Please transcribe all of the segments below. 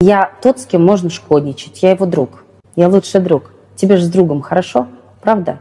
Я тот, с кем можно шкодничать. Я его друг. Я лучший друг. Тебе же с другом хорошо, правда?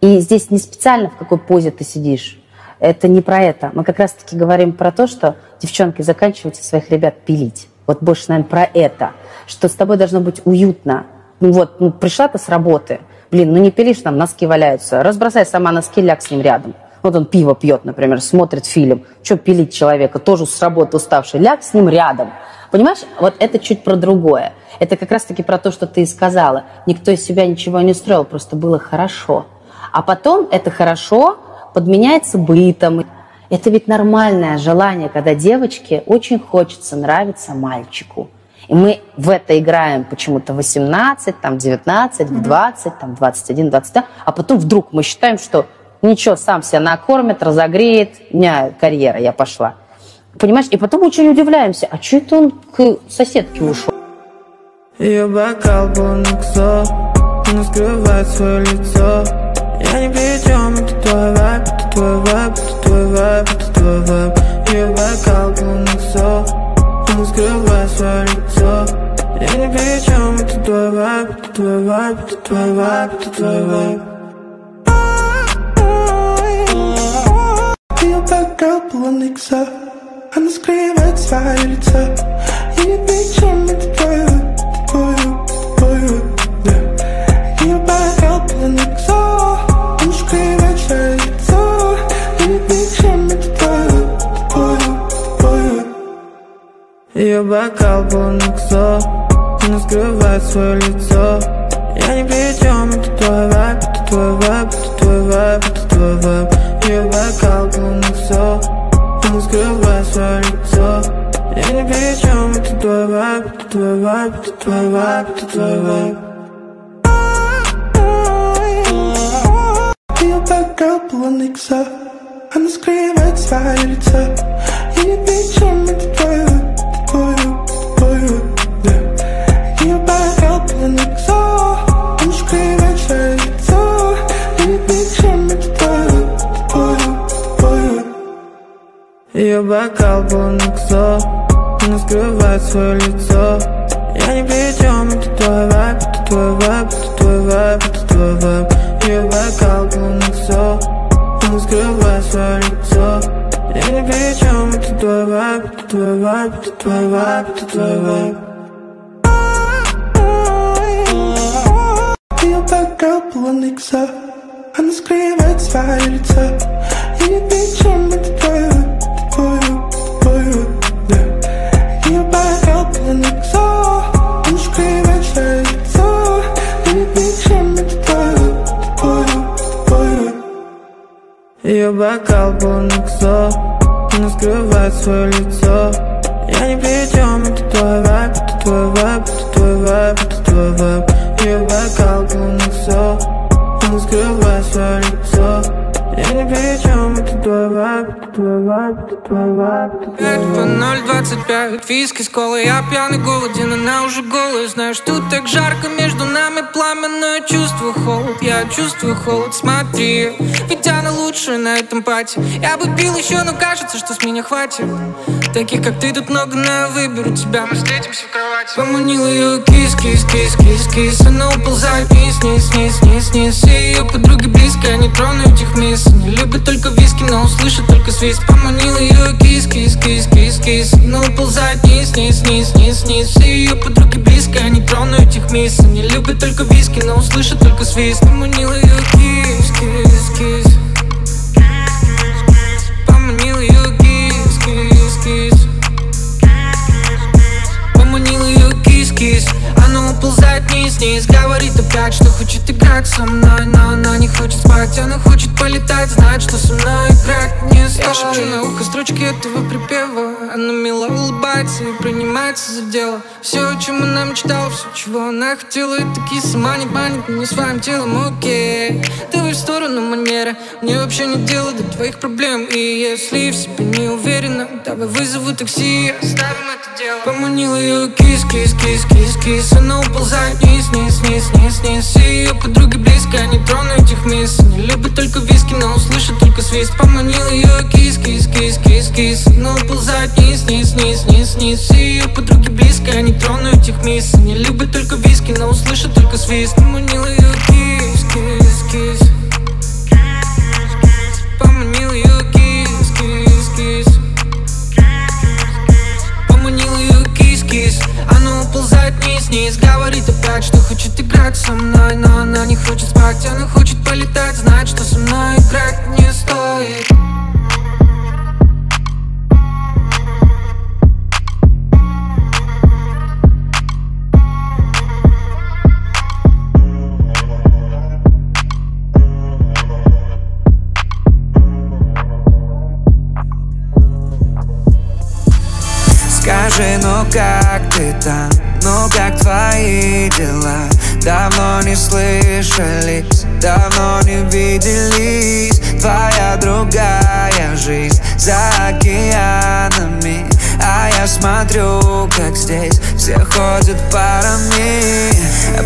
И здесь не специально, в какой позе ты сидишь. Это не про это. Мы как раз-таки говорим про то, что, девчонки, заканчивайте своих ребят пилить. Вот больше, наверное, про это. Что с тобой должно быть уютно. Ну вот, ну пришла ты с работы. Блин, ну не пилишь, там носки валяются. Разбросай сама носки, ляг с ним рядом. Вот он пиво пьет, например, смотрит фильм. Что пилить человека? Тоже с работы уставший. Ляг с ним рядом. Понимаешь, вот это чуть про другое. Это как раз-таки про то, что ты и сказала. Никто из себя ничего не строил, просто было хорошо. А потом это хорошо подменяется бытом. Это ведь нормальное желание, когда девочке очень хочется нравиться мальчику. И мы в это играем почему-то 18, там 19, в 20, там 21, 22, а потом вдруг мы считаем, что ничего, сам себя накормит, разогреет, у меня карьера, я пошла. Понимаешь? И потом очень удивляемся, а что это он к соседке ушел? Ее бокал полный ксо, он скрывает свое лицо. Я не при чем, это твой вайб, это твой вайб, это твой вайб, это твой вайб. Ее бокал полный ксо, он скрывает свое лицо. Я не при чем, это твой вайб, это твой вайб, это твой вайб, это твой вайб. Ее бокал полный ксо. Она скрывает свое лицо И не причем это твое, твое, твое, да Ее бокал полный ксо Он скрывает свое лицо И не причем это твое, твое, твое Ее бокал Она Я не причем, это твой вайб, это твой вайб, это твой вайб, это твой вайб Ее бокал полный ксо он скрывает свое лицо Я не при чем, это твой вайб, это твой вайб, это твой вайб, это твой вайб Ее бокал полный ксо Она скрывает свое лицо Я не при ее бокал полный ксо Она скрывает свое лицо. Я не при чем, это твой вайб, это твой вайб, это твой вайб, это твой вайб Ее бокал полный ксо Она скрывает свое лицо. Я не при чем, это твой вайб, это твой вайб, это твой вайб, это твой вайб Ее бокал полный ксо Она скрывает свое лицо. Я не при чем, это Ее бокал полный ксо Он скрывает свое лицо. Я не при чем, это твой вайб, это твой вайб, это твой вайб, это твой вайб Ее бокал полный ксо Он скрывает свое лицо я не при чем, это твой вайб, это твой вайб, это твой вайб, это по 0,25, виски с колой, я пьяный голоден, она уже голая. Знаешь, тут так жарко, между нами. Пламя, но я чувствую холод. Я чувствую холод, смотри, ведь она лучшая на этом пати Я бы пил еще, но кажется, что с меня хватит Таких, как ты, тут много, но я выберу тебя. Мы встретимся в кровати. Поманил ее кис, кис, кис, кис, кис. Она уползает вниз, вниз, вниз, вниз, вниз. И ее подруги близко, я не трону этих мисс Не любит только виски, но услышит только свист. Поманил ее кис, кис, кис, кис, кис. Она уползает вниз, вниз, вниз, вниз, вниз. Все ее подруги близко, я не трону этих мисс Не любит только виски, но услышит только свист. Поманил ее кис, кис, кис Она уползает вниз, вниз Говорит опять, что хочет играть со мной Но она не хочет спать, она хочет полетать Знает, что со мной играть не стоит. Я шепчу на ухо строчки этого припева Она мило улыбается и принимается за дело. Все, о чем она мечтала, все, чего она хотела И такие сама не манит, не своим телом, окей. Давай в сторону манеры Мне вообще не дело до твоих проблем. И если в себе не уверена Давай вызову такси, оставим это дело. Поманил ее кис, кис, кис, кис, кис Она уползает вниз, вниз, вниз, вниз, вниз И ее подруги близко, не трону этих мисс. Не любит только виски, но услышит только свист. Поманил ее кис, кис, кис, кис, кис. Но уползает вниз, вниз, вниз, вниз, вниз И ее подруги близко, не трону этих мисс. Не любит только виски, но услышит только свист. Поманил ее кис, кис, кис Опять, что хочет играть со мной Но она не хочет спать, она хочет полетать Знает, что со мной играть не стоит Скажи, ну как ты там? Как твои дела? Давно не слышались, давно не виделись Твоя другая жизнь за океанами А я смотрю, как здесь все ходят парами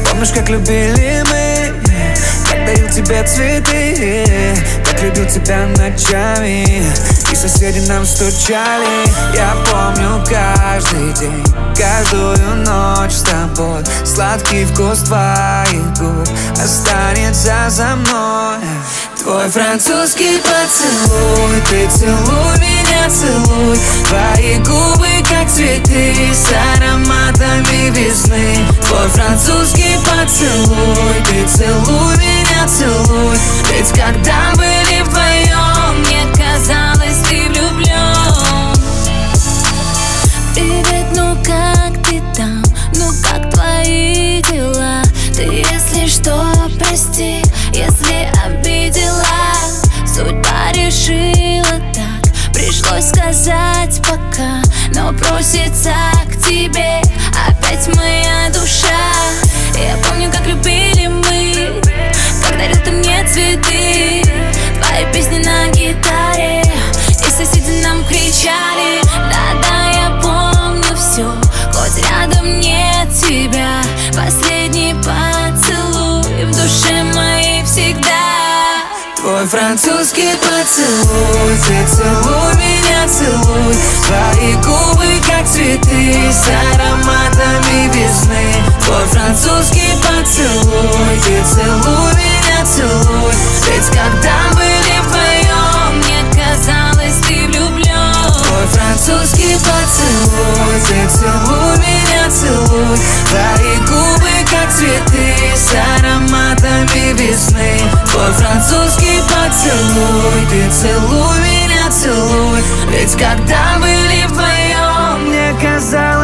Помнишь, как любили мы? Дарил тебе цветы Как любил тебя ночами. И соседи нам стучали. Я помню каждый день Каждую ночь с тобой. Сладкий вкус твоих губ Останется за мной. Твой французский поцелуй Ты целуй меня, целуй Твои губы как цветы С ароматами весны. Твой французский поцелуй Ты целуй меня, целуй. Ведь когда были вдвоем Мне казалось, пришлось сказать пока Но просится к тебе. Опять моя душа. Я помню, как любили мы, как дарил ты мне цветы Твой французский поцелуй Ты целуй меня, целуй. Твои губы как цветы С ароматами весны. Твой французский поцелуй Ты целуй меня, целуй. Ведь когда были вдвоем Мне казалось, ты влюблен Твой французский поцелуй Ты целуй меня, целуй. Твои губы цветы С ароматами весны. Твой французский поцелуй Ты целуй меня, целуй. Ведь когда были вдвоем Мне казалось,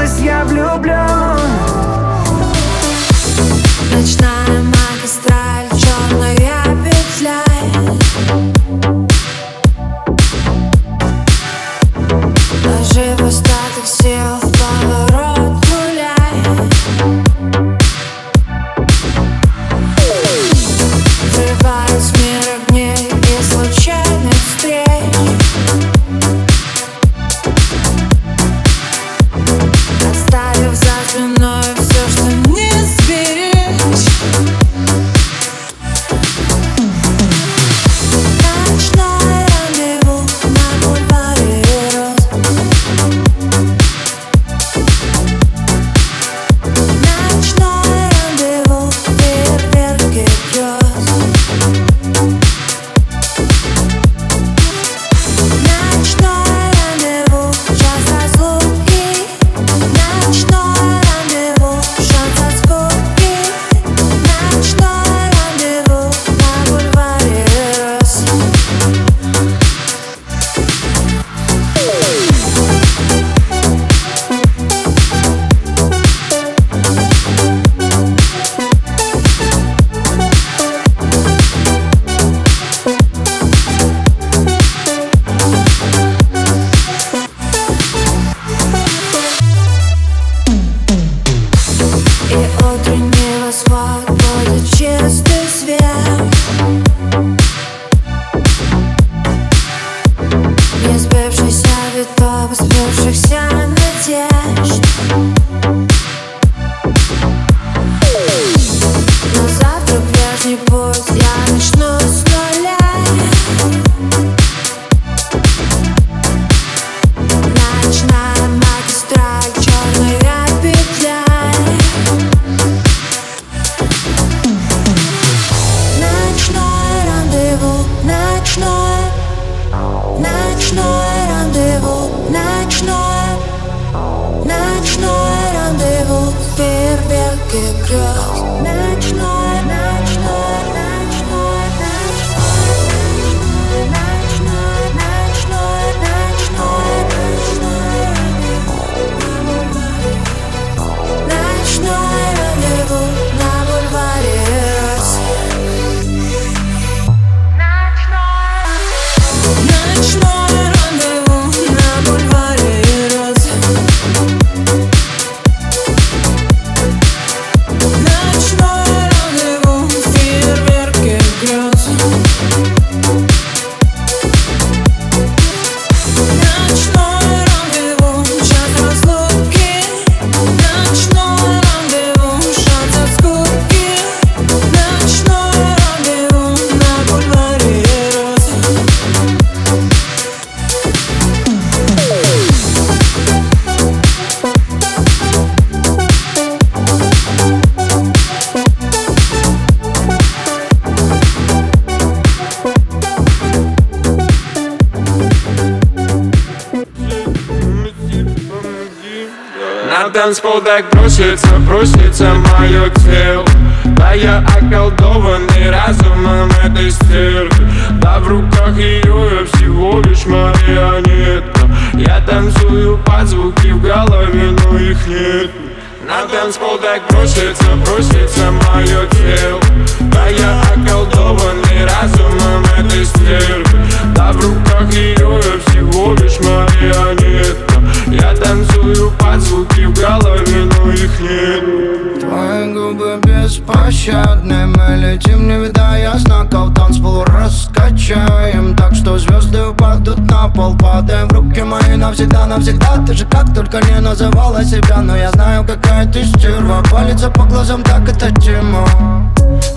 навсегда, Ты же как только не называла себя Но я знаю, какая ты стерва. Палится по глазам, так это тема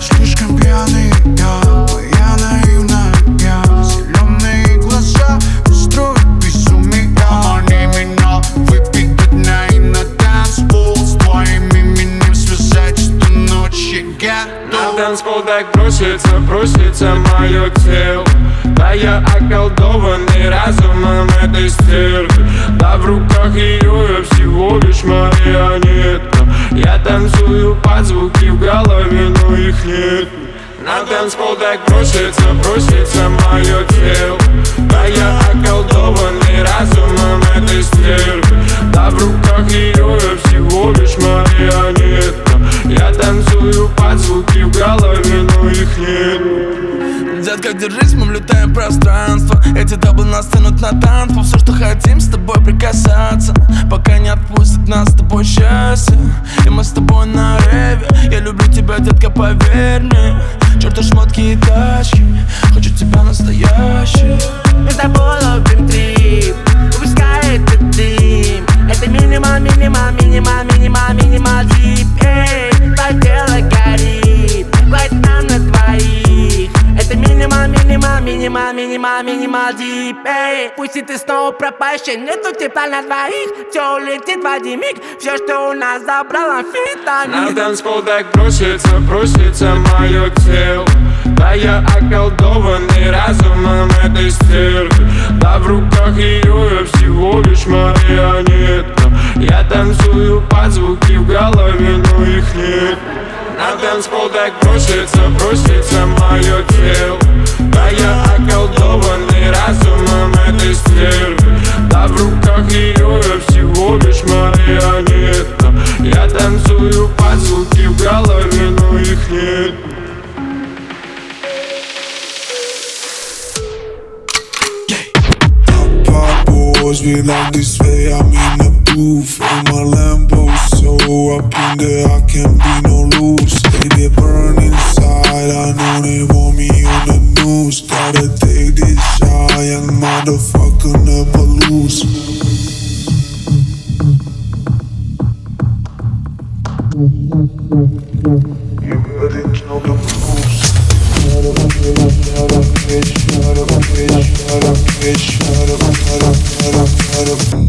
Слишком пьяный я, я танцпол так бросится, бросится мое тело. Да я околдованный разумом этой стервы Да в руках ее я всего лишь марионетка. Я танцую под звуки в голове, но их нет. На танцпол так бросится, бросится мое тело. Да я околдованный разумом этой стервы Да в руках ее я всего лишь марионетка Я танцую под звуки в голове, но их нет. Детка, держись, мы влетаем в пространство. Эти даблы нас тянут на танцпол. Все, что хотим, с тобой прикасаться. Пока не отпустит нас с тобой счастье. И мы с тобой на реве. Я люблю тебя, детка, поверь мне. Чёрты шмотки и тачки. Хочу тебя настоящий Мы с тобой ловим трип Выпускай этот дым. Это минимал, минимал, минимал, минимал, минимал минимал, минимал, минимал, дип пусть и ты снова пропащий Нету тепла на двоих. Все улетит в один миг. Все, что у нас забрал На амфетамин танцпол так бросится, бросится мое тело. Да я околдованный разумом этой стервы Да в руках ее всего лишь марионетка. Я танцую под звуки в голове, но их нет. На танцпол так бросится, бросится мое тело Да я околдованный разумом этой стервы Да в руках ее я всего лишь марионетка Я танцую под звуки в голове, но их нет boys, we like this way, I'm in the booth In my Lambo, so up in there, I can't be no loose Baby, burn inside, I know they want me on the news. Gotta take this shot, and motherfucker, never lose. You better know the rules. Up, shut up,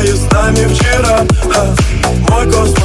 поездами вчера. А, Мой костюм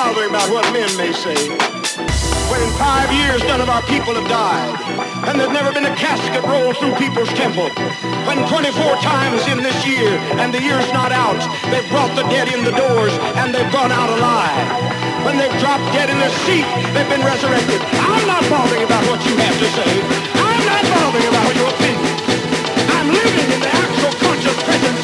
bothering about what men may say. When in five years none of our people have died, and there's never been a casket rolled through people's temple. When 24 times in this year, and the year's not out, they've brought the dead in the doors, and they've gone out alive. When they've dropped dead in their seat, they've been resurrected. I'm not bothering about what you have to say. I'm not bothering about your opinion. I'm living in the actual conscious presence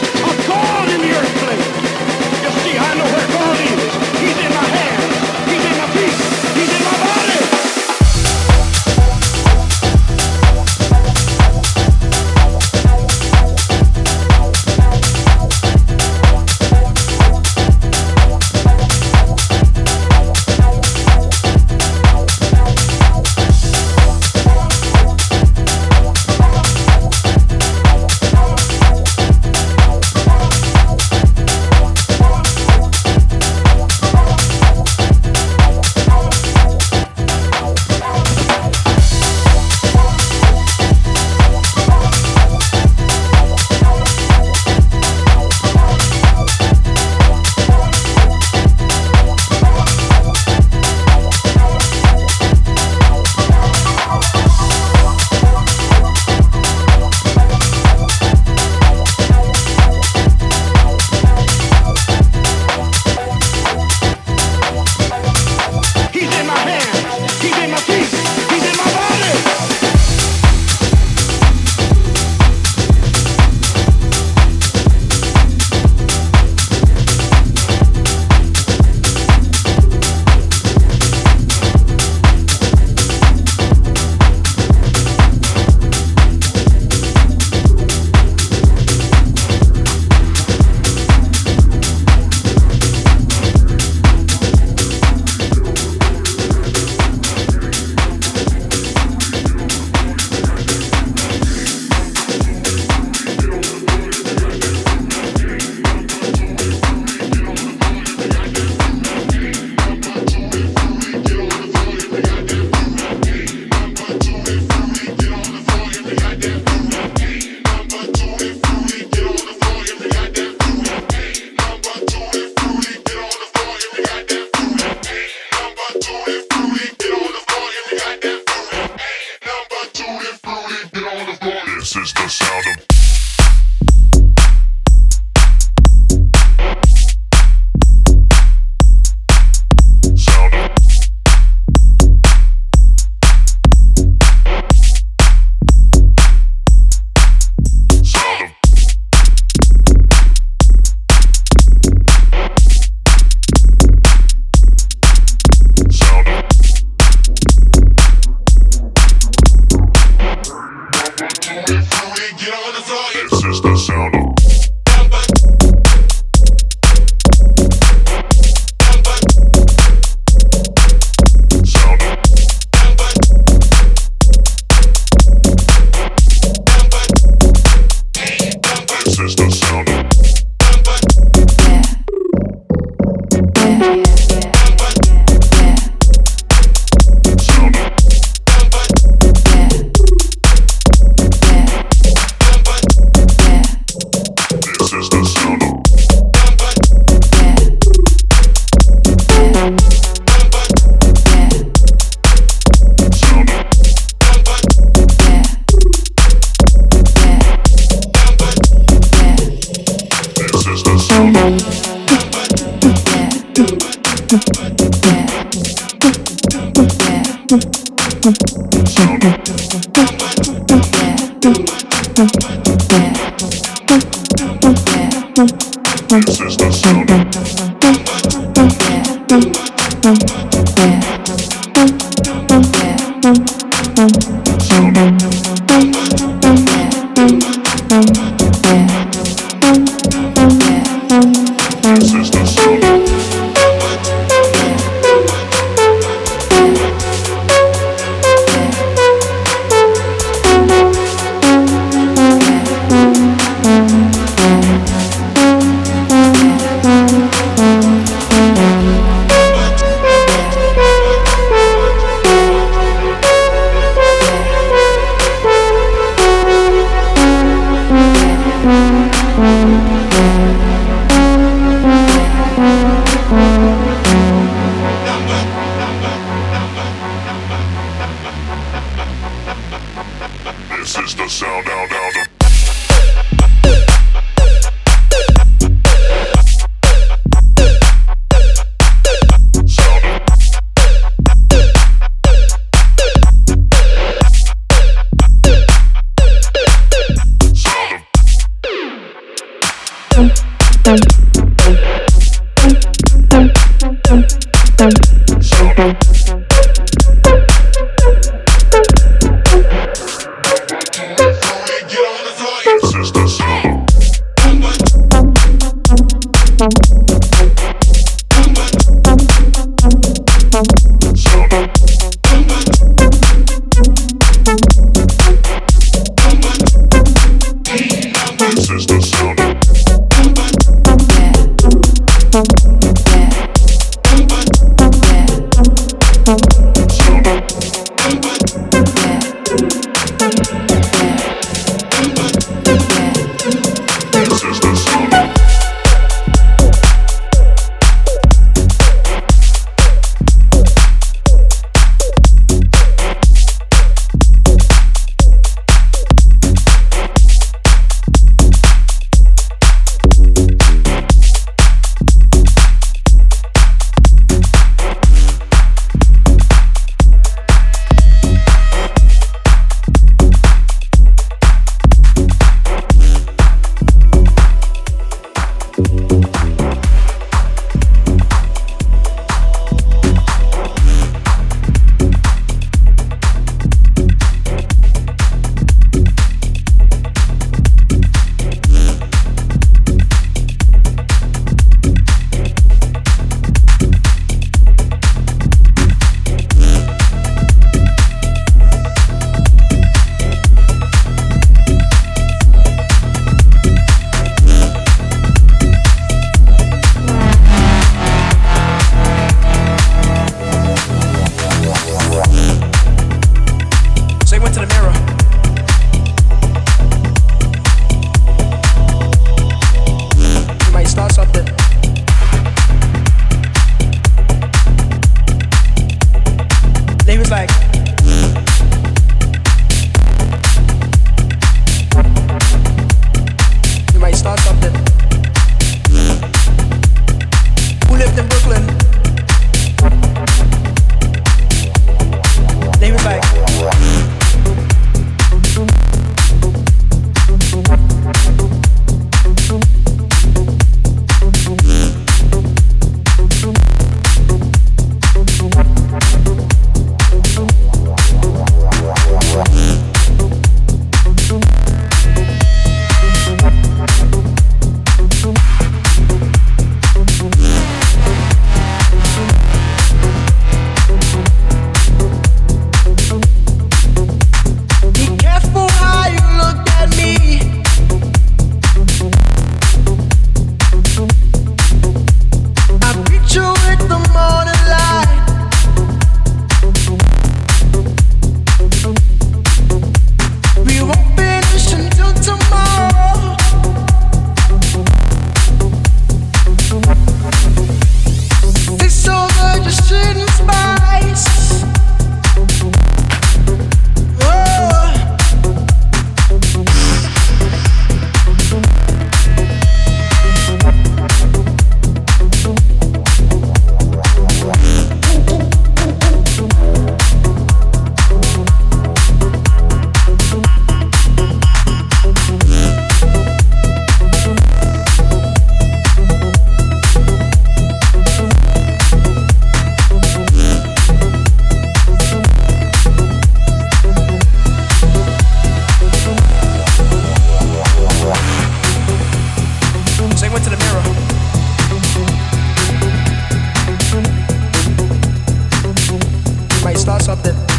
start something.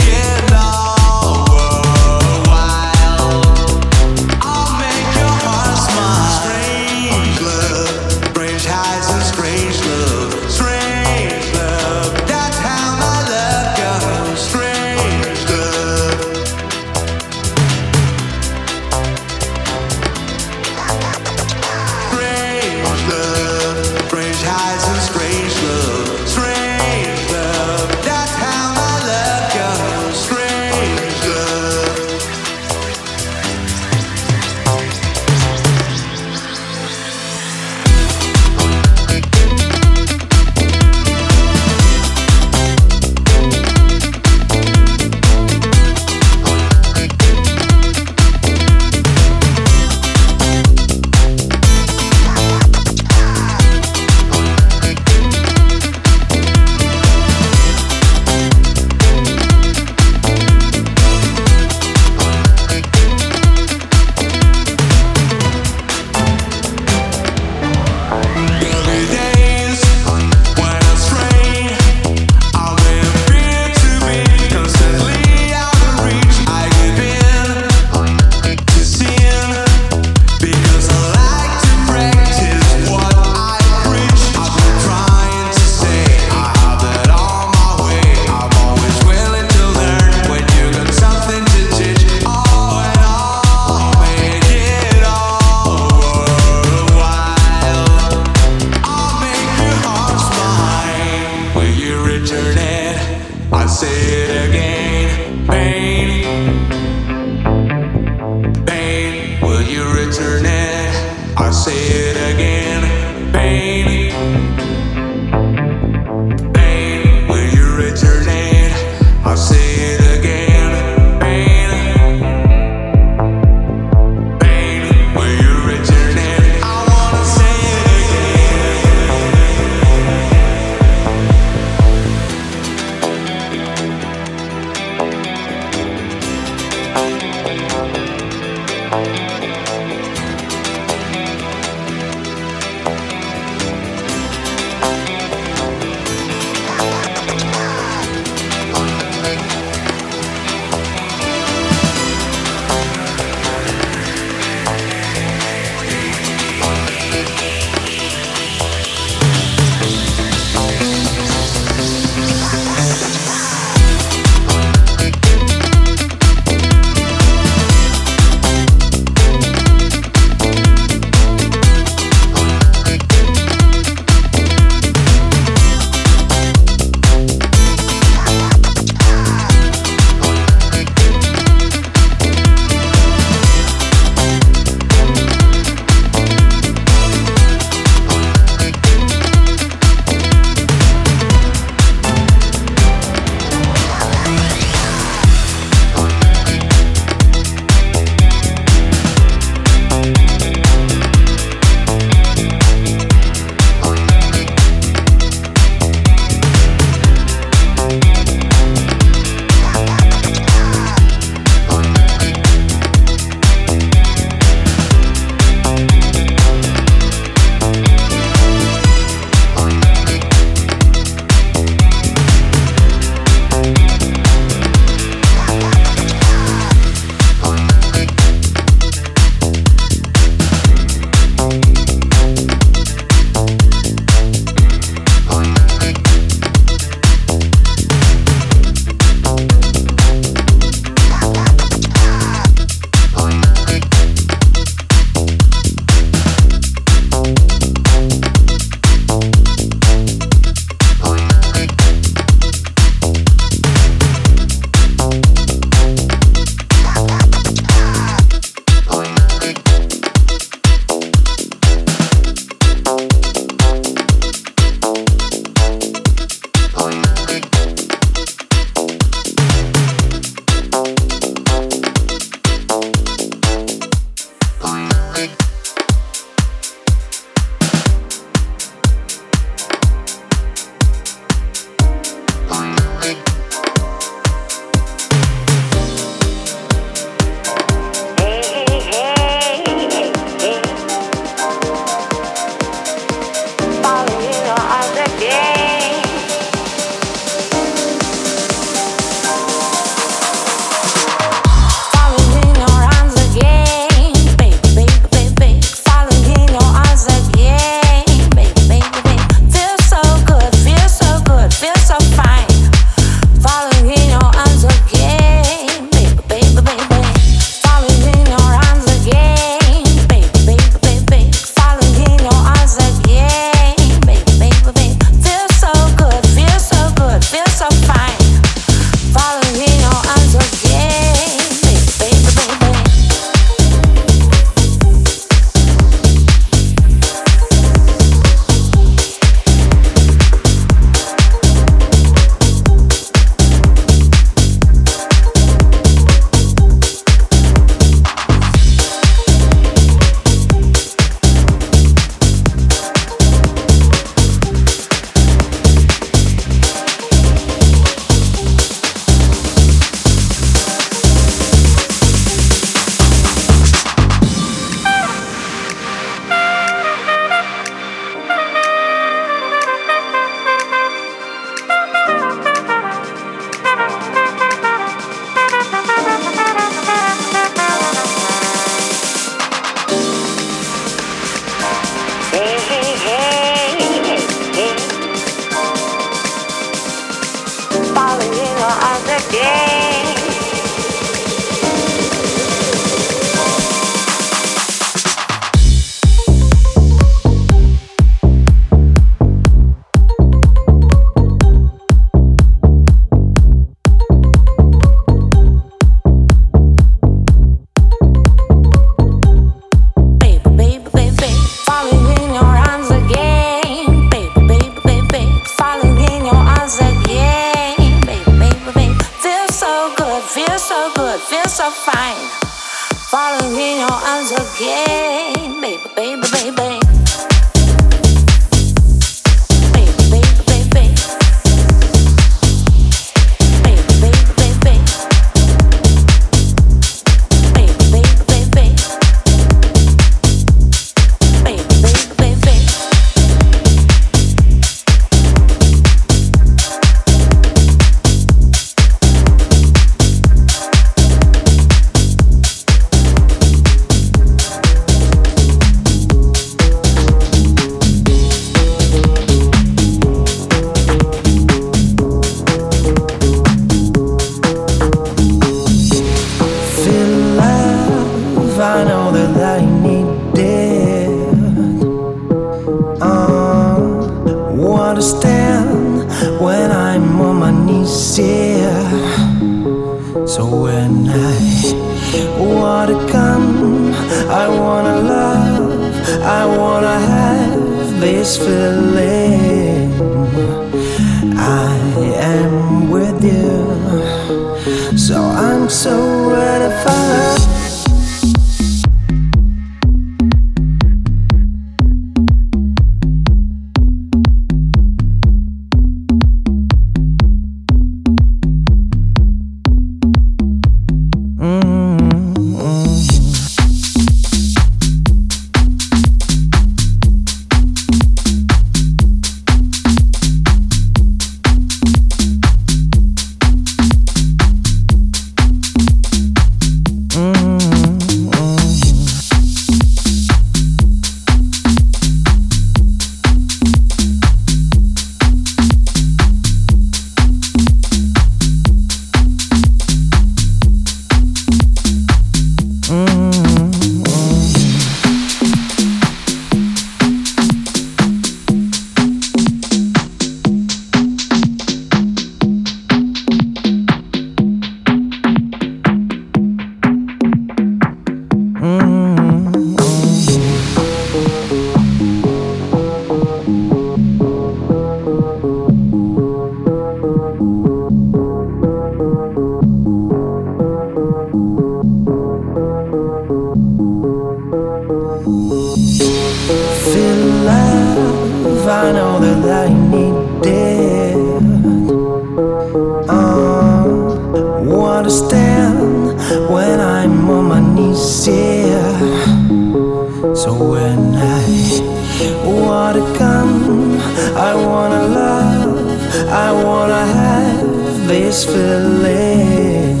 Is filling.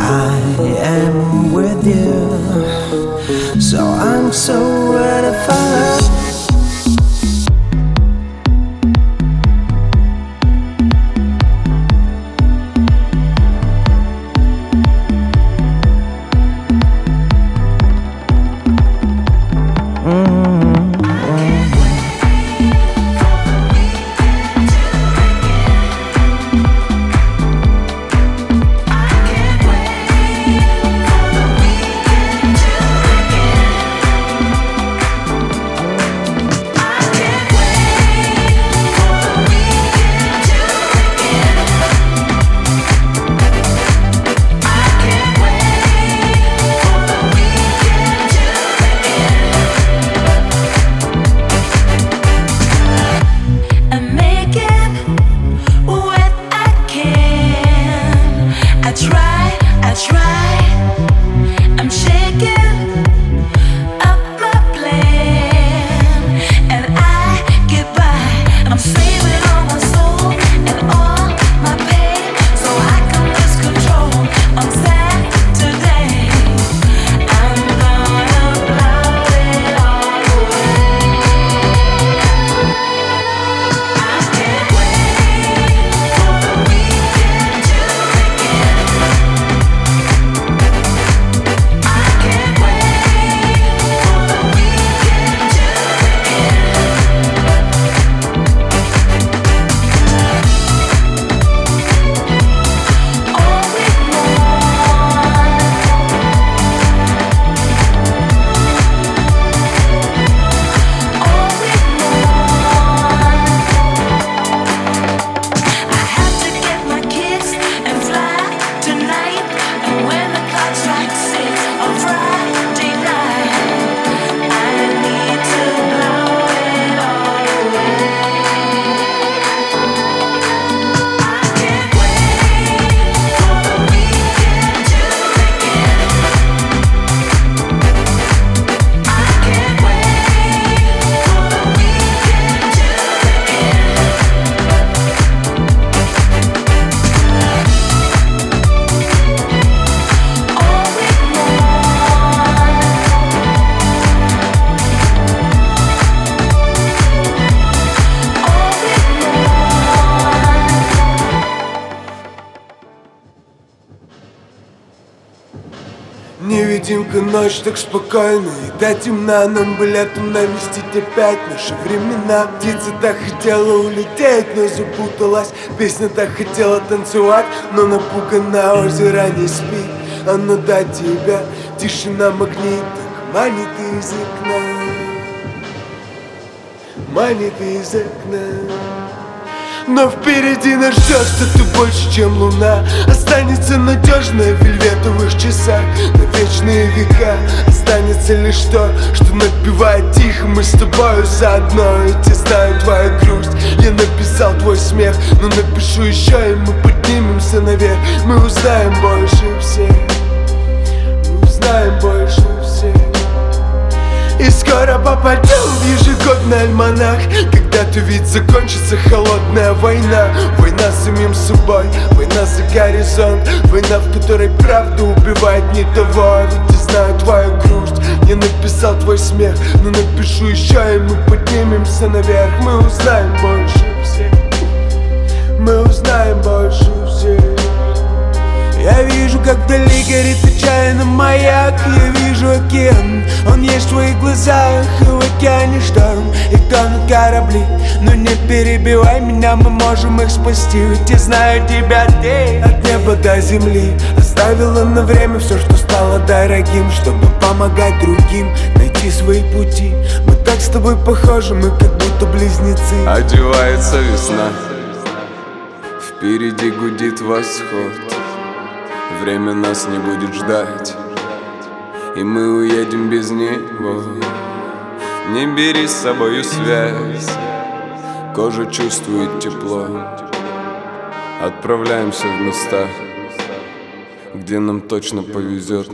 I am with you, so I'm so ready for. Впереди-ка ночь так спокойно И до темна нам бы летом навестить опять Наши времена. Птица так хотела улететь, но запуталась. Песня так хотела танцевать, но напугана озеро не спит Оно до тебя, тишина магнит манит из окна. Манит из окна но впереди нас ждет что-то больше, чем луна. Останется надежная в вельветовых часах. На вечные века Останется лишь то, что напевает тихо. Мы с тобою заодно, ведь я знаю твою грусть. Я написал твой смех, но напишу еще И мы поднимемся наверх. Мы узнаем больше всех. Мы узнаем больше всех и скоро попадем в ежегодный альманах. Когда-то ведь закончится холодная война. Война с самим собой, война за горизонт. Война, в которой правда убивает не того. Ведь я знаю твою грусть, я написал твой смех Но напишу еще и мы поднимемся наверх. Мы узнаем больше всех. Мы узнаем больше всех я вижу, как вдали горит отчаянно маяк Я вижу океан, он есть в твоих глазах И в океане шторм, и тонут корабли Но не перебивай меня, мы можем их спасти. Ведь я знаю тебя, ты От неба до земли. Оставила на время все, что стало дорогим Чтобы помогать другим, найти свои пути. Мы так с тобой похожи, мы как будто близнецы. Одевается весна. Впереди гудит восход Время нас не будет ждать И мы уедем без него. Не бери с собою связь Кожа чувствует тепло. Отправляемся в места Где нам точно повезет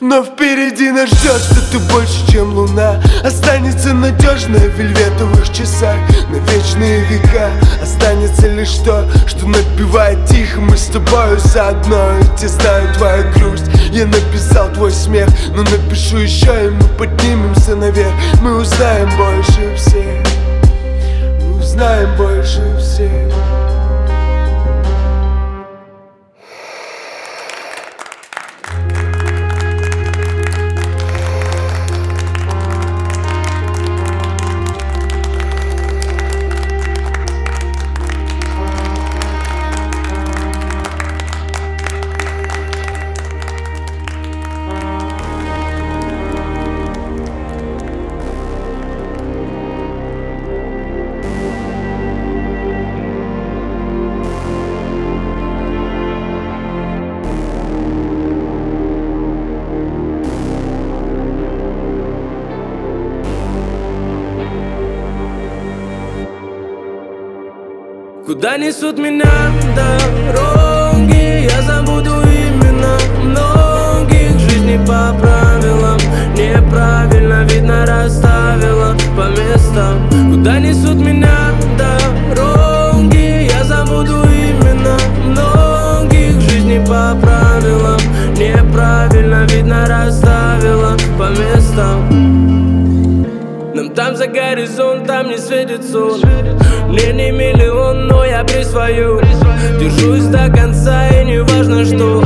но впереди нас ждет что-то больше, чем луна. Останется надежная в вельветовых часах На вечные века. Останется лишь то, что напевает тихо. Мы с тобою заодно, ведь я знаю твою грусть. Я написал твой смех, но напишу еще И мы поднимемся наверх. Мы узнаем больше всех. Мы узнаем больше всех Куда несут меня дороги. Я забуду именно многих. Жизни по правилам Неправильно, видно, расставила по местам. Куда несут меня дороги. Я забуду именно многих. Жизни по правилам Неправильно, видно, расставила по местам. Нам там за горизонтом не светит сон Мне не миллион, но я присвою. Держусь до конца и не важно что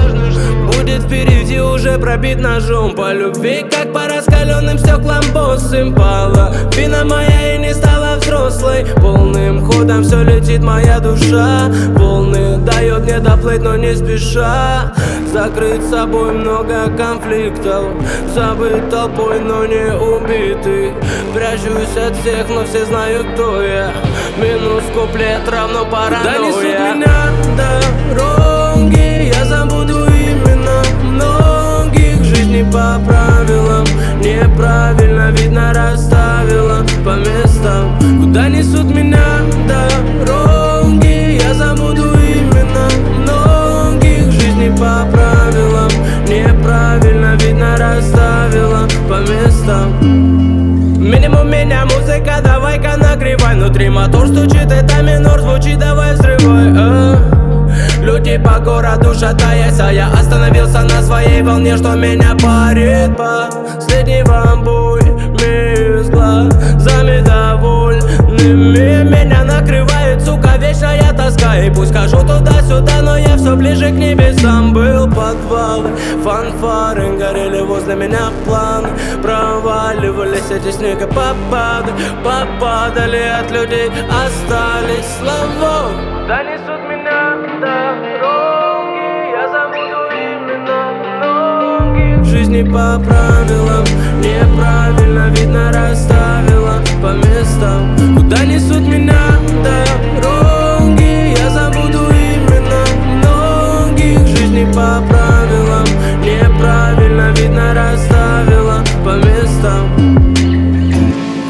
Будет впереди уже пробит ножом. По любви, как по раскаленным стеклам босс импала. Вина моя и не стала взрослой. Полным ходом все летит моя душа. Волны дает мне доплыть, но не спеша. Закрыть собой много конфликтов. Забыть толпой, но не убитый. Прячусь от всех, но все знают, кто я. Минус куплет равно паранойя Куда несут меня дороги Я забуду Неправильно, видно, расставила по местам. Куда несут меня? Дороги Я забуду именно многих Жизни по правилам. Неправильно, видно, расставила по местам. Минимум меня музыка, давай-ка нагревай. Внутри мотор стучит, это минор. Звучит, давай взрывай а. Люди по городу шатаясь, а я остановился на своей волне Что меня парит. Последнего бой с глазами довольными. Меня накрывает, сука, вечная тоска. И пусть хожу туда-сюда, но я все ближе к небесам. Был подвалы, фанфары Горели возле меня. Планы Проваливались эти снегопопады Попадали от людей, остались. Слова Да жизни по правилам. Неправильно, видно, расставила по местам. Куда несут меня дороги Я забуду именно многих. Жизни по правилам. Неправильно, видно, расставила по местам.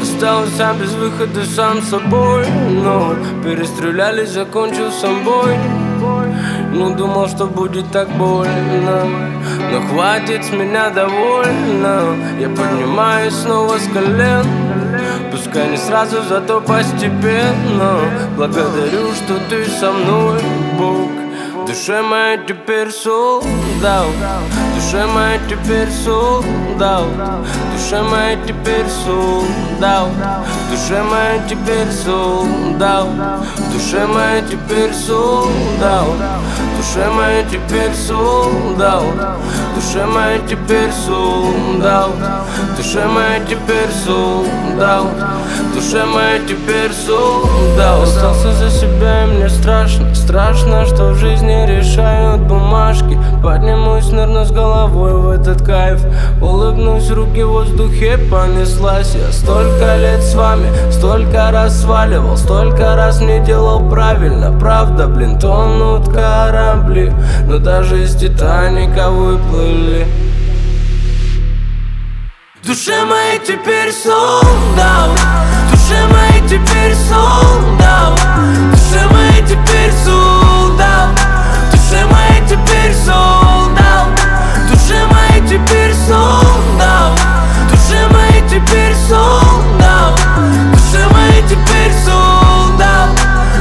Остался без выхода сам собой Но перестреляли, закончил сам бой. Не думал, что будет так больно Но хватит с меня довольно. Я поднимаюсь снова с колен. Пускай не сразу, зато постепенно. Благодарю, что ты со мной, Бог. Душе моей теперь солдат. Душе моей теперь солдат. Душе моей теперь солдат. Душе моей теперь солдат. Душе моей теперь солдат душе моей теперь солдат душе моей теперь солдат душе моей теперь солдат душе моей теперь солдат Остался за себя и мне страшно Страшно, что в жизни решают бумажки Поднимусь, нырну с головой в этот кайф. Улыбнусь, руки в воздухе понеслась. Я столько лет с вами, столько раз сваливал Столько раз не делал правильно. Правда, блин, тонут корабли. Но даже из Титаника выплыли. Душе моей теперь солдат. Душе моей теперь солдат. Душе моей теперь солдат душе моей теперь солдат. В душе моей теперь солдат. В душе моей теперь солдат. В душе моей теперь солдат.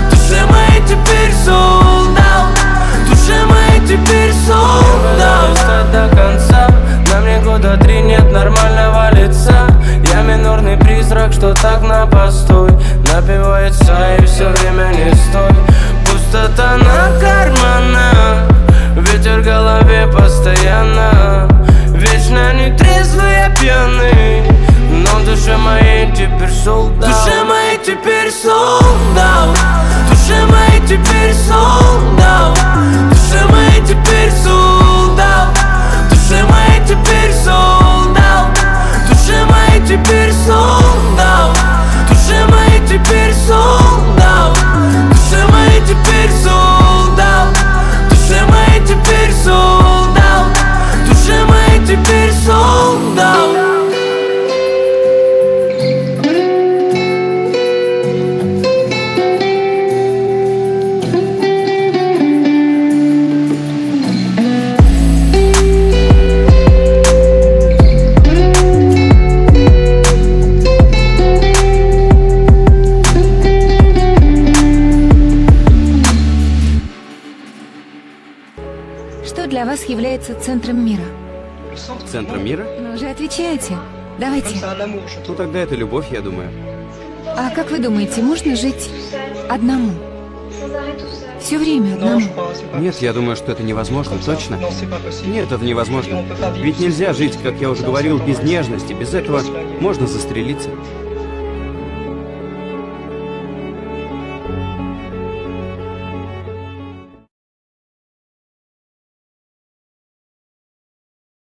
В душе моей теперь солдат. В душе моей теперь солдат. До конца. На мне года три нет нормального лица. Я минорный призрак, что так на постой. Напивается и все время не стой. Пустота на Ветер в голове постоянно. Вечно не трезвый, я пьяный Но в душе моей теперь солдат. В душе моей теперь солдат. В душе моей теперь солдат центром мира? Центром мира? Ну же, отвечайте. Давайте. Ну тогда это любовь, я думаю. А как вы думаете, можно жить одному? Все время одному? Нет, я думаю, что это невозможно, точно? Нет, это невозможно. Ведь нельзя жить, как я уже говорил, без нежности. Без этого можно застрелиться.